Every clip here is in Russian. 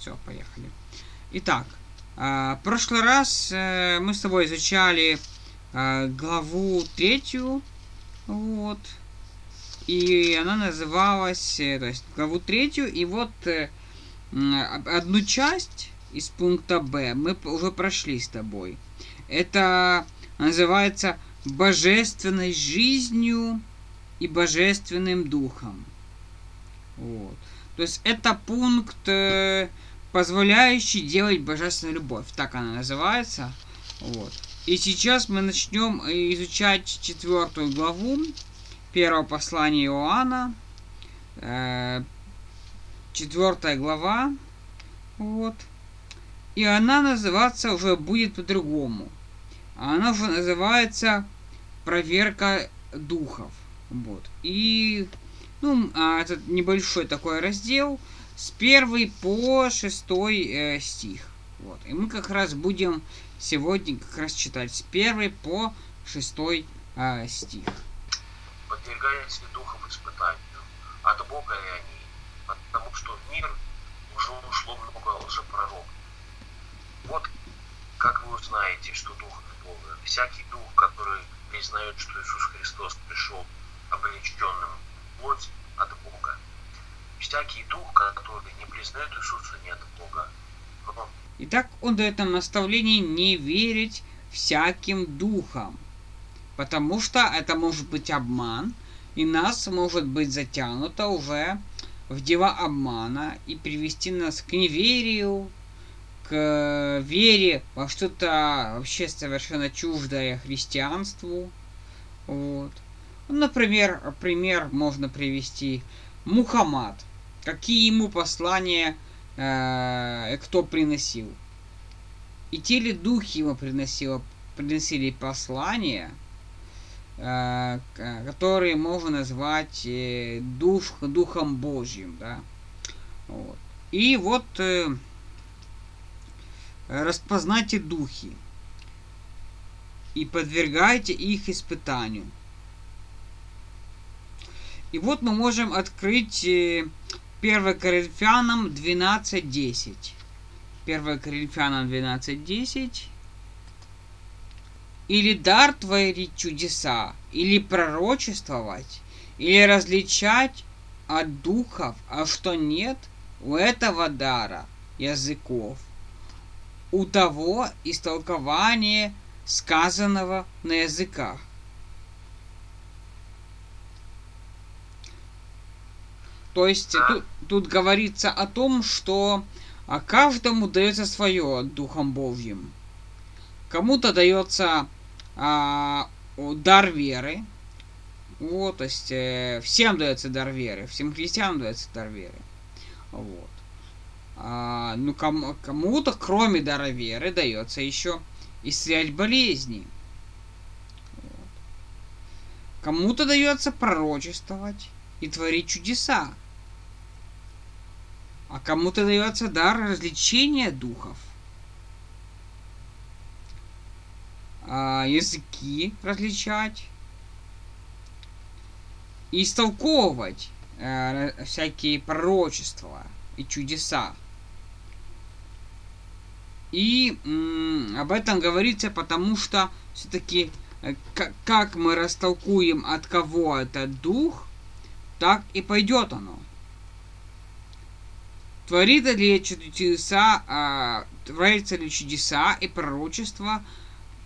Все, поехали. Итак, э, в прошлый раз э, мы с тобой изучали э, главу третью. Вот. И она называлась, то есть главу третью, и вот одну часть из пункта Б мы уже прошли с тобой. Это называется божественной жизнью и божественным духом. Вот. То есть это пункт, позволяющий делать божественную любовь. Так она называется. Вот. И сейчас мы начнем изучать четвертую главу первого послания Иоанна. Э, четвертая глава. Вот. И она называться уже будет по-другому. Она уже называется проверка духов. Вот. И, ну, а этот небольшой такой раздел с 1 по 6 э, стих. Вот. И мы как раз будем сегодня как раз читать с 1 по 6 э, стих. Подвергайтесь духов испытанию, от Бога ли они, потому что в мир уже ушло много лжепророков. Вот как вы узнаете, что дух от Бога. Всякий дух, который признает, что Иисус Христос пришел облеченным плоть от Бога. Всякий дух, который не признает Иисуса, не от Бога. Итак, он дает нам наставление не верить всяким духам, потому что это может быть обман, и нас может быть затянуто уже в дела обмана и привести нас к неверию, к вере во что-то вообще совершенно чуждое христианству. Вот. Ну, например, пример можно привести. Мухаммад. Какие ему послания э, кто приносил? И те ли духи ему приносило, приносили послания, э, которые можно назвать э, дух, Духом Божьим. Да? Вот. И вот э, распознайте духи и подвергайте их испытанию. И вот мы можем открыть 1 э, Коринфянам 12.10. 1 Коринфянам 12.10. Или дар творить чудеса, или пророчествовать, или различать от духов, а что нет у этого дара языков. У того истолкование сказанного на языках То есть тут, тут говорится о том, что а каждому дается свое Духом Божьим. Кому-то дается а, дар веры. Вот, то есть э, всем дается дар веры, всем христианам дается дар веры. Вот. А, ну, кому, кому-то, кроме дара веры, дается еще исцелять болезни. Вот. Кому-то дается пророчествовать и творить чудеса. А кому-то дается дар развлечения духов. А, языки различать. И истолковывать э, всякие пророчества и чудеса. И м, об этом говорится, потому что все-таки э, как мы растолкуем, от кого этот дух, так и пойдет оно. Творит ли чудеса, а, творится ли чудеса и пророчества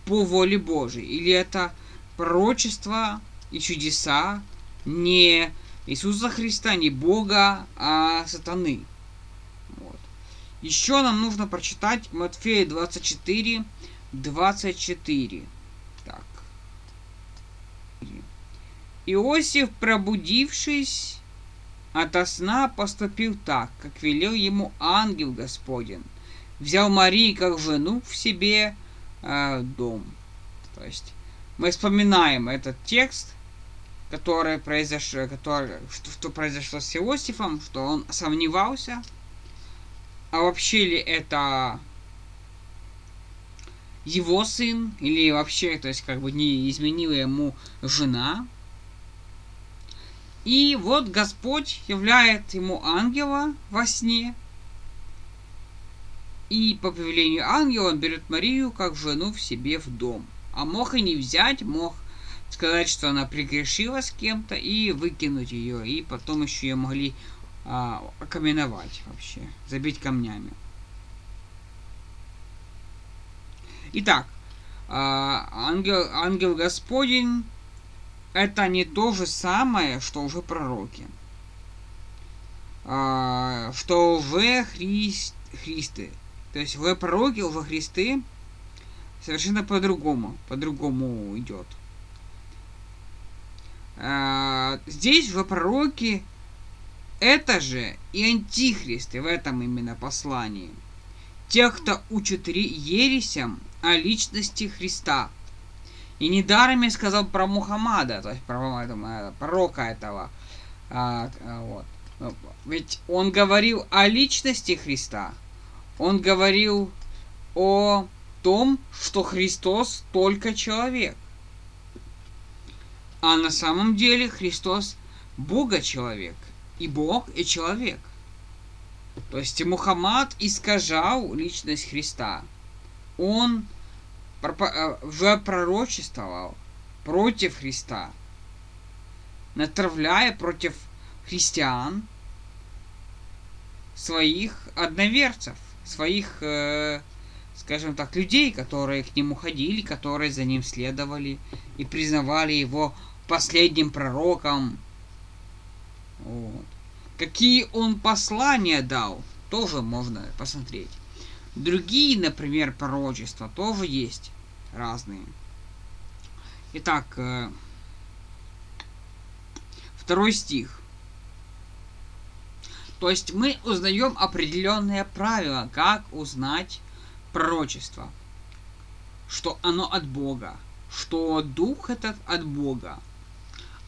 по воле Божией? Или это пророчество и чудеса не Иисуса Христа, не Бога, а сатаны? Вот. Еще нам нужно прочитать Матфея 24, 24. Так. Иосиф, пробудившись, ото сна поступил так, как велел ему ангел Господень. Взял Марии как жену в себе э, дом. То есть мы вспоминаем этот текст, который произошло, который, что, что произошло с Иосифом, что он сомневался, а вообще ли это его сын, или вообще, то есть как бы не изменила ему жена, и вот Господь являет ему ангела во сне И по повелению ангела он берет Марию как жену в себе в дом. А мог и не взять, мог сказать, что она пригрешила с кем-то и выкинуть ее. И потом еще ее могли а, окаменовать вообще, забить камнями. Итак, а, ангел, ангел Господень это не то же самое, что уже пророки. А, что уже Христ, Христы. То есть уже пророки, уже Христы совершенно по-другому, по-другому идет. А, здесь уже пророки это же и антихристы в этом именно послании. Тех, кто учит ересям о личности Христа. И недаром я сказал про Мухаммада, то есть про этого, пророка этого. А, вот. Ведь он говорил о личности Христа. Он говорил о том, что Христос только человек. А на самом деле Христос Бога человек. И Бог, и человек. То есть Мухаммад искажал личность Христа. Он уже э, пророчествовал против Христа, натравляя против христиан своих одноверцев, своих, э, скажем так, людей, которые к нему ходили, которые за ним следовали и признавали его последним пророком. Вот. Какие он послания дал, тоже можно посмотреть. Другие, например, пророчества тоже есть разные. Итак, э, второй стих. То есть мы узнаем определенные правила, как узнать пророчество. Что оно от Бога. Что дух этот от Бога.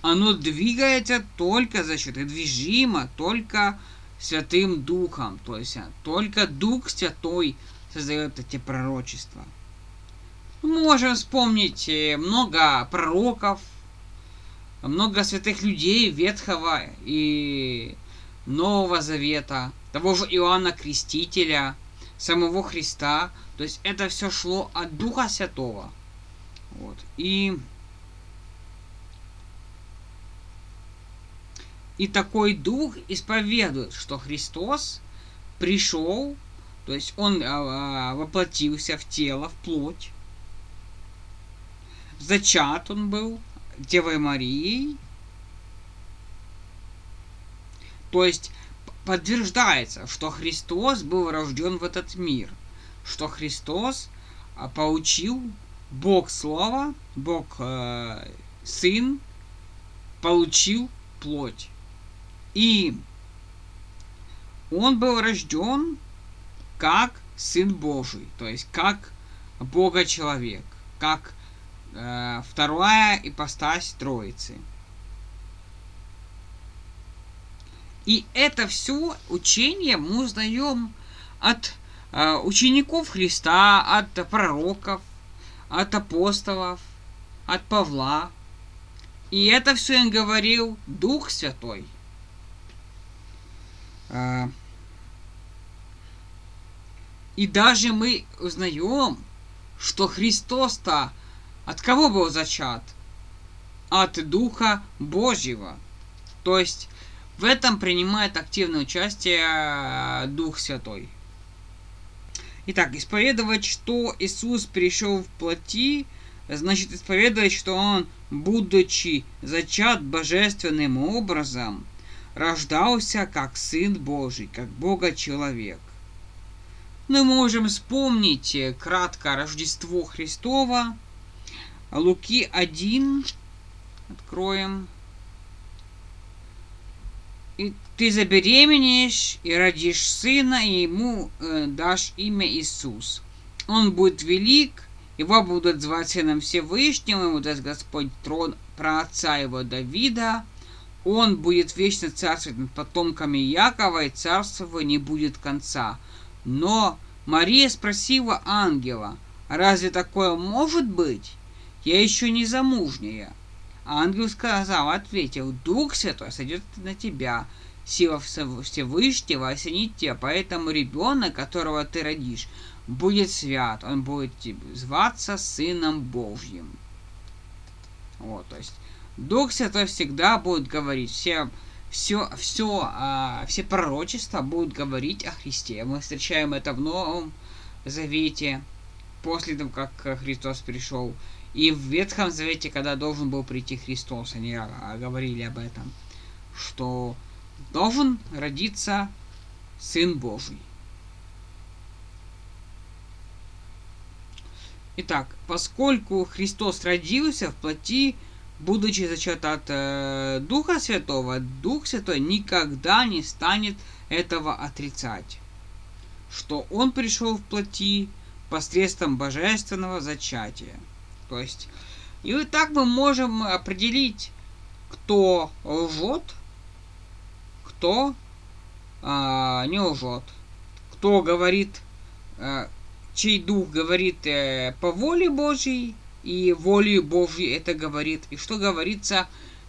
Оно двигается только за счет, и движимо только Святым Духом. То есть а, только Дух Святой создает эти пророчества. Можем вспомнить э, много пророков, много святых людей Ветхого и Нового Завета, того же Иоанна Крестителя, самого Христа. То есть это все шло от Духа Святого. Вот. И И такой дух исповедует, что Христос пришел, то есть он а, а, воплотился в тело, в плоть. Зачат он был Девой Марией. То есть подтверждается, что Христос был рожден в этот мир, что Христос а, получил Бог Слова, Бог э, Сын, получил плоть. И он был рожден как Сын Божий, то есть как Бога-человек, как э, вторая ипостась Троицы. И это все учение мы узнаем от э, учеников Христа, от пророков, от апостолов, от Павла. И это все им говорил Дух Святой. А, и даже мы узнаем, что Христос-то от кого был зачат? От Духа Божьего. То есть в этом принимает активное участие а, Дух Святой. Итак, исповедовать, что Иисус пришел в плоти, значит исповедовать, что Он, будучи зачат божественным образом, рождался как Сын Божий, как Бога-человек. Мы можем вспомнить э, кратко Рождество Христова, Луки 1, откроем. И ты забеременеешь и родишь сына, и ему э, дашь имя Иисус. Он будет велик, его будут звать сыном Всевышнего, ему даст Господь трон про отца его Давида, он будет вечно царствовать над потомками Якова, и царства не будет конца. Но Мария спросила ангела, разве такое может быть? Я еще не замужняя. Ангел сказал, ответил, Дух Святой сойдет на тебя, сила Всевышнего осенит тебя, поэтому ребенок, которого ты родишь, будет свят, он будет зваться Сыном Божьим. Вот, то есть Дух Святой всегда будет говорить, все, все, все, а, все пророчества будут говорить о Христе. Мы встречаем это в Новом Завете, после того, как Христос пришел. И в Ветхом Завете, когда должен был прийти Христос, они говорили об этом, что должен родиться Сын Божий. Итак, поскольку Христос родился в плоти, будучи зачат от э, Духа Святого, Дух Святой никогда не станет этого отрицать. Что Он пришел в плоти посредством божественного зачатия. То есть, и вот так мы можем определить, кто лжет, кто э, не лжет, кто говорит э, чей дух говорит э, по воле Божьей, и воле Божьей это говорит, и что говорится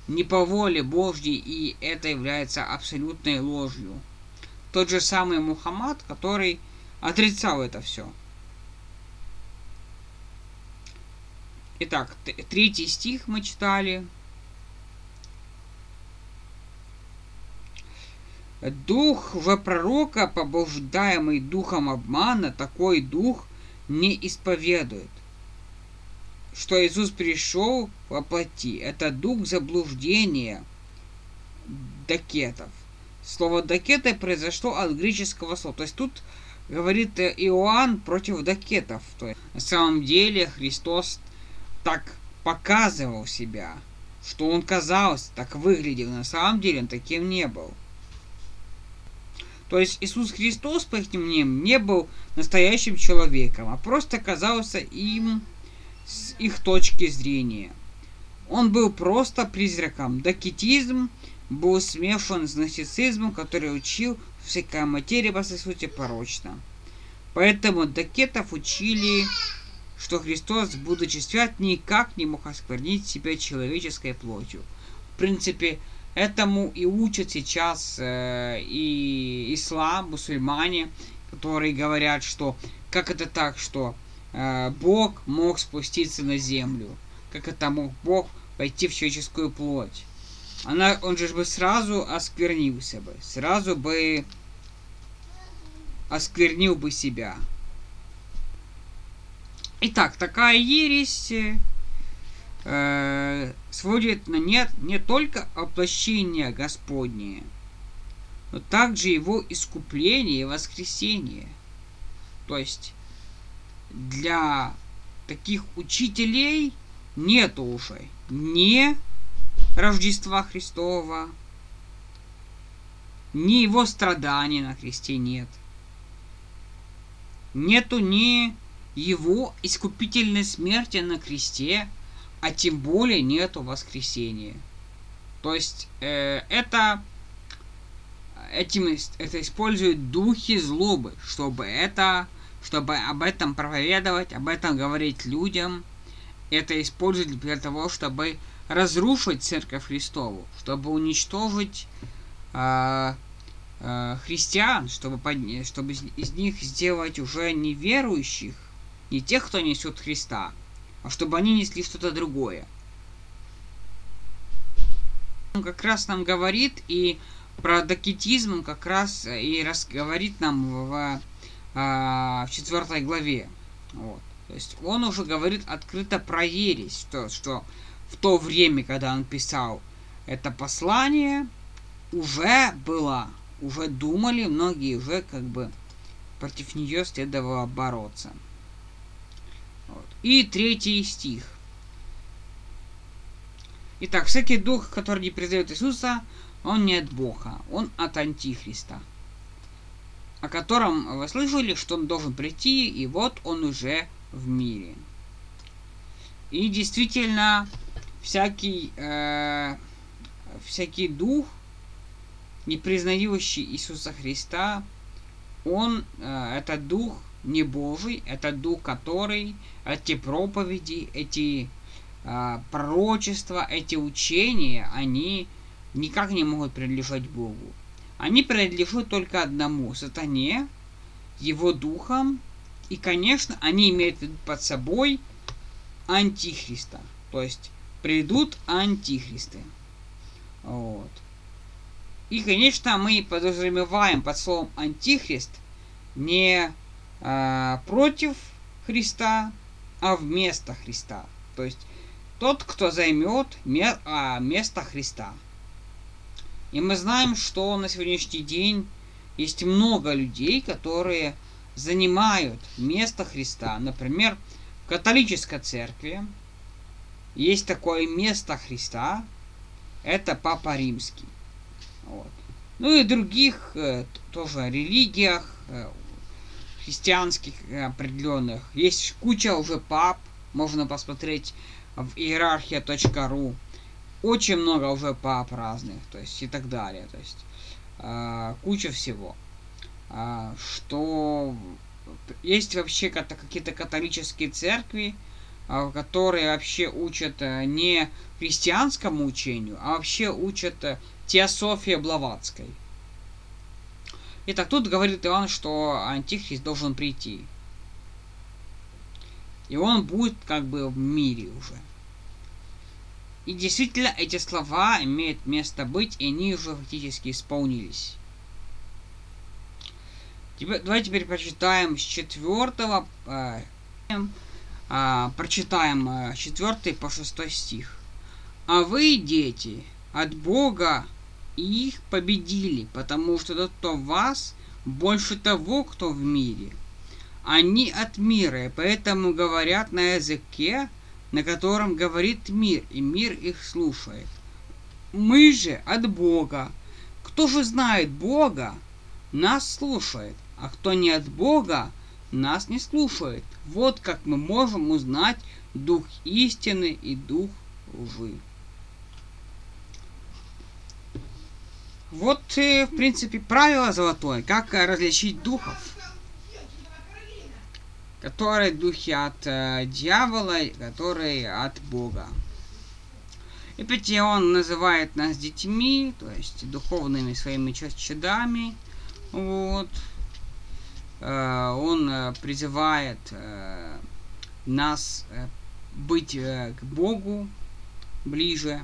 не по воле Божьей, и это является абсолютной ложью. Тот же самый Мухаммад, который отрицал это все. Итак, третий стих мы читали. Дух же пророка, побуждаемый духом обмана, такой дух не исповедует, что Иисус пришел во плоти. Это дух заблуждения дакетов. Слово дакеты произошло от греческого слова. То есть тут говорит Иоанн против дакетов. То есть, на самом деле Христос так показывал себя, что он казался, так выглядел. На самом деле он таким не был. То есть Иисус Христос, по их мнениям, не был настоящим человеком, а просто казался им с их точки зрения. Он был просто призраком. Докетизм был смешан с гностицизмом, который учил всякая материя по сути порочна. Поэтому докетов учили, что Христос, будучи свят, никак не мог осквернить себя человеческой плотью. В принципе, Этому и учат сейчас э, и ислам, мусульмане, которые говорят, что как это так, что э, Бог мог спуститься на землю, как это мог Бог пойти в человеческую плоть. Она, он же бы сразу осквернился бы, сразу бы осквернил бы себя. Итак, такая ересь э, сводит на нет не только воплощение Господнее, но также его искупление и воскресение. То есть для таких учителей нет уже ни Рождества Христова, ни его страданий на кресте нет. Нету ни его искупительной смерти на кресте, а тем более нету воскресения. То есть э, это этим это используют духи злобы, чтобы это, чтобы об этом проповедовать, об этом говорить людям. Это используют для того, чтобы разрушить церковь Христову, чтобы уничтожить э, э, христиан, чтобы, под, чтобы из них сделать уже неверующих, не тех, кто несет Христа, а чтобы они несли что-то другое. Он как раз нам говорит и про докетизм как раз и раз говорит нам в, а, в четвертой главе. Вот. То есть он уже говорит открыто про ересь, что, что в то время, когда он писал это послание, уже была, уже думали, многие уже как бы против нее следовало бороться. И третий стих. Итак, всякий дух, который не признает Иисуса, он не от Бога, он от Антихриста, о котором вы слышали, что он должен прийти, и вот он уже в мире. И действительно, всякий, э, всякий дух, не признающий Иисуса Христа, он, э, это дух не Божий, это дух, который эти проповеди, эти э, пророчества, эти учения, они никак не могут принадлежать Богу. они принадлежат только одному – сатане, его духам, и, конечно, они имеют под собой антихриста, то есть придут антихристы. Вот. И, конечно, мы подразумеваем под словом антихрист не э, против Христа, а вместо Христа. То есть тот, кто займет ме- а, место Христа. И мы знаем, что на сегодняшний день есть много людей, которые занимают место Христа. Например, в католической церкви есть такое место Христа, это Папа Римский. Вот. Ну и других э, тоже религиях, э, христианских определенных. Есть куча уже пап, можно посмотреть в иерархия.ру. Очень много уже пап разных, то есть и так далее. То есть э, куча всего. Э, что есть вообще какие-то католические церкви, э, которые вообще учат э, не христианскому учению, а вообще учат э, теософии Блаватской. Итак, тут говорит Иоанн, что Антихрист должен прийти. И он будет как бы в мире уже. И действительно, эти слова имеют место быть, и они уже фактически исполнились. Теперь, давай теперь прочитаем с четвертого, э, э, прочитаем четвертый по шестой стих. А вы, дети, от Бога и их победили, потому что тот, кто вас, больше того, кто в мире. Они от мира, и поэтому говорят на языке, на котором говорит мир, и мир их слушает. Мы же от Бога. Кто же знает Бога, нас слушает, а кто не от Бога, нас не слушает. Вот как мы можем узнать дух истины и дух лжи. Вот, в принципе, правило золотое, как различить духов. Которые духи от э, дьявола, которые от Бога. И опять он называет нас детьми, то есть духовными своими чадами. Вот. Э, он э, призывает э, нас э, быть э, к Богу ближе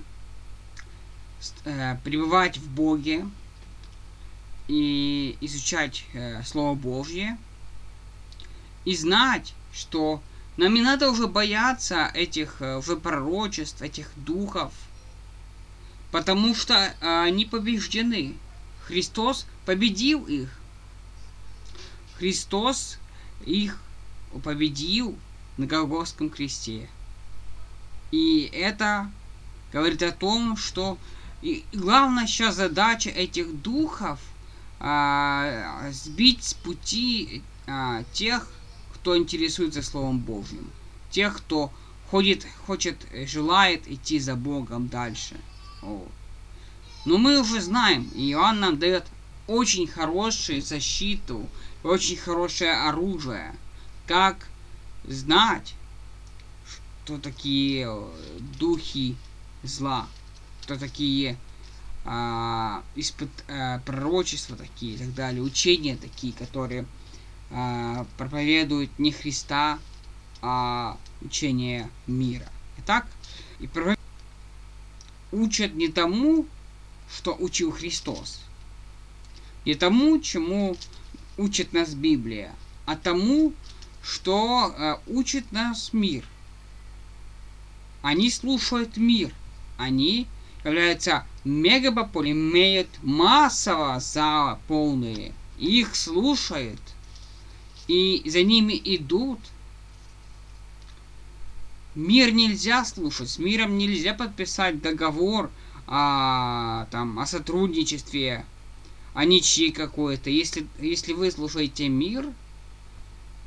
э, пребывать в Боге и изучать э, Слово Божье и знать, что нам не надо уже бояться этих э, уже пророчеств, этих духов, потому что э, они побеждены. Христос победил их. Христос их победил на Голгофском кресте. И это говорит о том, что и главная сейчас задача этих духов а, сбить с пути а, тех, кто интересуется Словом Божьим. Тех, кто ходит, хочет, желает идти за Богом дальше. Вот. Но мы уже знаем, и Иоанн нам дает очень хорошую защиту, очень хорошее оружие, как знать, что такие э, духи зла кто такие а, испыт, а, пророчества такие и так далее, учения такие, которые а, проповедуют не Христа, а учение мира. Итак, и учат не тому, что учил Христос, не тому, чему учит нас Библия, а тому, что э, учит нас мир. Они слушают мир, они являются мегапопуль, имеют массово зала полные. Их слушают. И за ними идут. Мир нельзя слушать. С миром нельзя подписать договор о, там, о сотрудничестве, о ничьей какой-то. Если, если вы слушаете мир,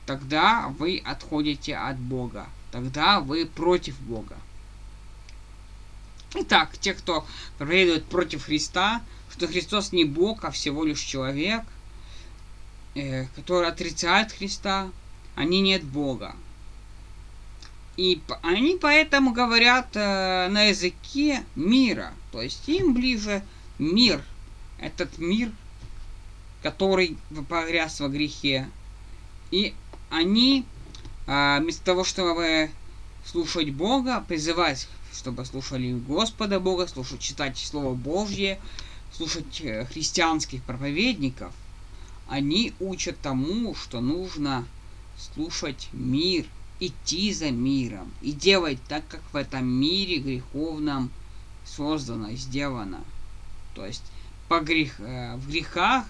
тогда вы отходите от Бога. Тогда вы против Бога. Итак, те, кто проповедует против Христа, что Христос не Бог, а всего лишь человек, э, который отрицает Христа, они нет Бога. И они поэтому говорят э, на языке мира. То есть им ближе мир. Этот мир который погряз во грехе. И они, а, вместо того, чтобы слушать Бога, призывать, чтобы слушали Господа Бога, слушать, читать Слово Божье, слушать э, христианских проповедников, они учат тому, что нужно слушать мир, идти за миром и делать так, как в этом мире греховном создано, сделано. То есть по грех, э, в грехах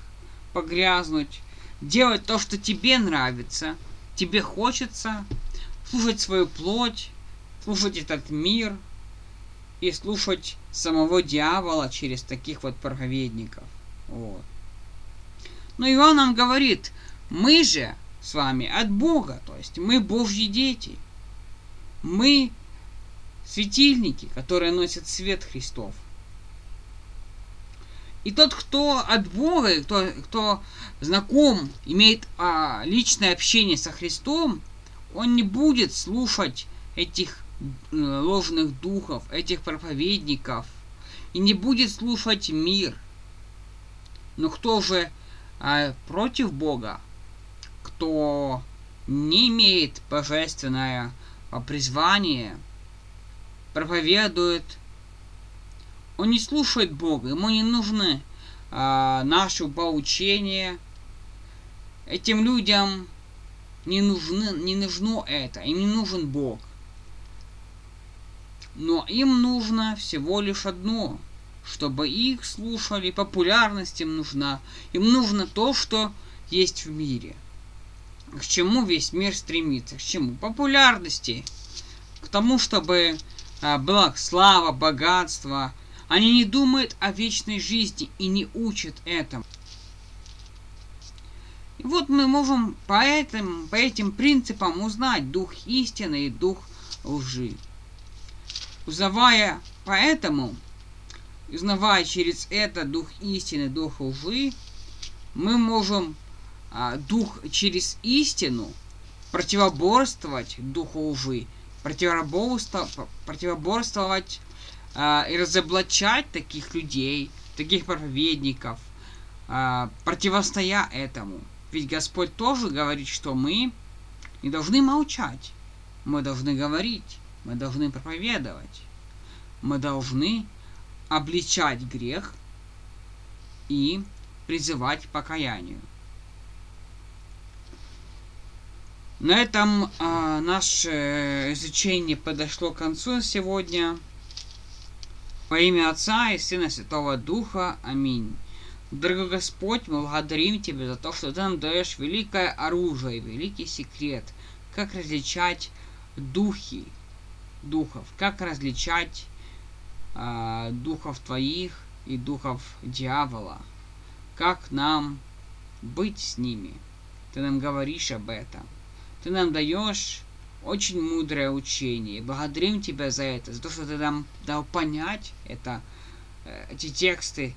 погрязнуть, делать то, что тебе нравится, тебе хочется, слушать свою плоть, слушать этот мир и слушать самого дьявола через таких вот проповедников. Вот. Но Иоанн нам говорит, мы же с вами от Бога, то есть мы Божьи дети. Мы светильники, которые носят свет Христов. И тот, кто от Бога, кто, кто знаком, имеет а, личное общение со Христом, он не будет слушать этих ложных духов, этих проповедников, и не будет слушать мир. Но кто же а, против Бога, кто не имеет божественное призвание, проповедует он не слушает Бога, ему не нужны а, наши поучения. Этим людям не, нужны, не нужно это, им не нужен Бог. Но им нужно всего лишь одно, чтобы их слушали, популярность им нужна. Им нужно то, что есть в мире. К чему весь мир стремится? К чему? Популярности. К тому, чтобы а, была слава, богатство, они не думают о вечной жизни и не учат этому. И вот мы можем по этим, по этим принципам узнать дух истины и дух лжи. Узнавая поэтому, узнавая через это дух истины, дух лжи, мы можем а, дух через истину противоборствовать духу лжи, противоборствовать, а, и разоблачать таких людей, таких проповедников, а, противостоя этому. Ведь Господь тоже говорит, что мы не должны молчать, мы должны говорить, мы должны проповедовать, мы должны обличать грех и призывать к покаянию. На этом э, наше изучение подошло к концу сегодня. Во имя Отца и Сына Святого Духа. Аминь. Дорогой Господь, мы благодарим Тебя за то, что Ты нам даешь великое оружие, великий секрет, как различать духи, духов, как различать э, духов Твоих и духов дьявола, как нам быть с ними. Ты нам говоришь об этом. Ты нам даешь очень мудрое учение. Благодарим Тебя за это, за то, что Ты нам дал понять это, э, эти тексты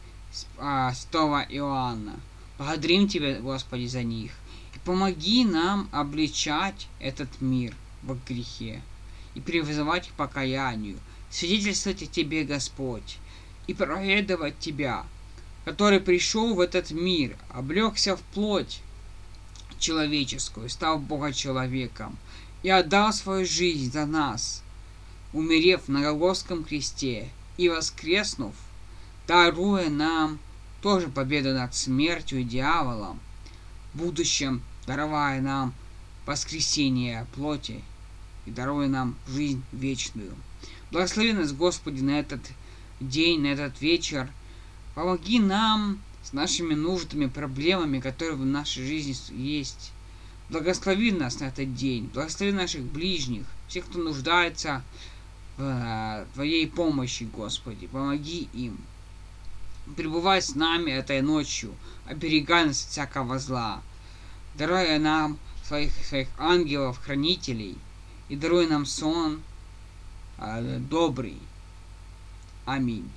а, Святого Иоанна. Благодарим Тебя, Господи, за них. И помоги нам обличать этот мир в грехе и призывать к покаянию, свидетельствовать о Тебе, Господь, и проповедовать Тебя, который пришел в этот мир, облегся в плоть человеческую, стал Бога человеком, и отдал свою жизнь за нас, умерев на Голгофском кресте и воскреснув, даруя нам тоже победу над смертью и дьяволом, в будущем даровая нам воскресение плоти и даруя нам жизнь вечную. Благослови нас, Господи, на этот день, на этот вечер. Помоги нам с нашими нуждами, проблемами, которые в нашей жизни есть. Благослови нас на этот день, благослови наших ближних, всех, кто нуждается в э, Твоей помощи, Господи. Помоги им. Пребывай с нами этой ночью, оберегай нас от всякого зла. Даруй нам своих, своих ангелов, хранителей, и даруй нам сон э, добрый. Аминь.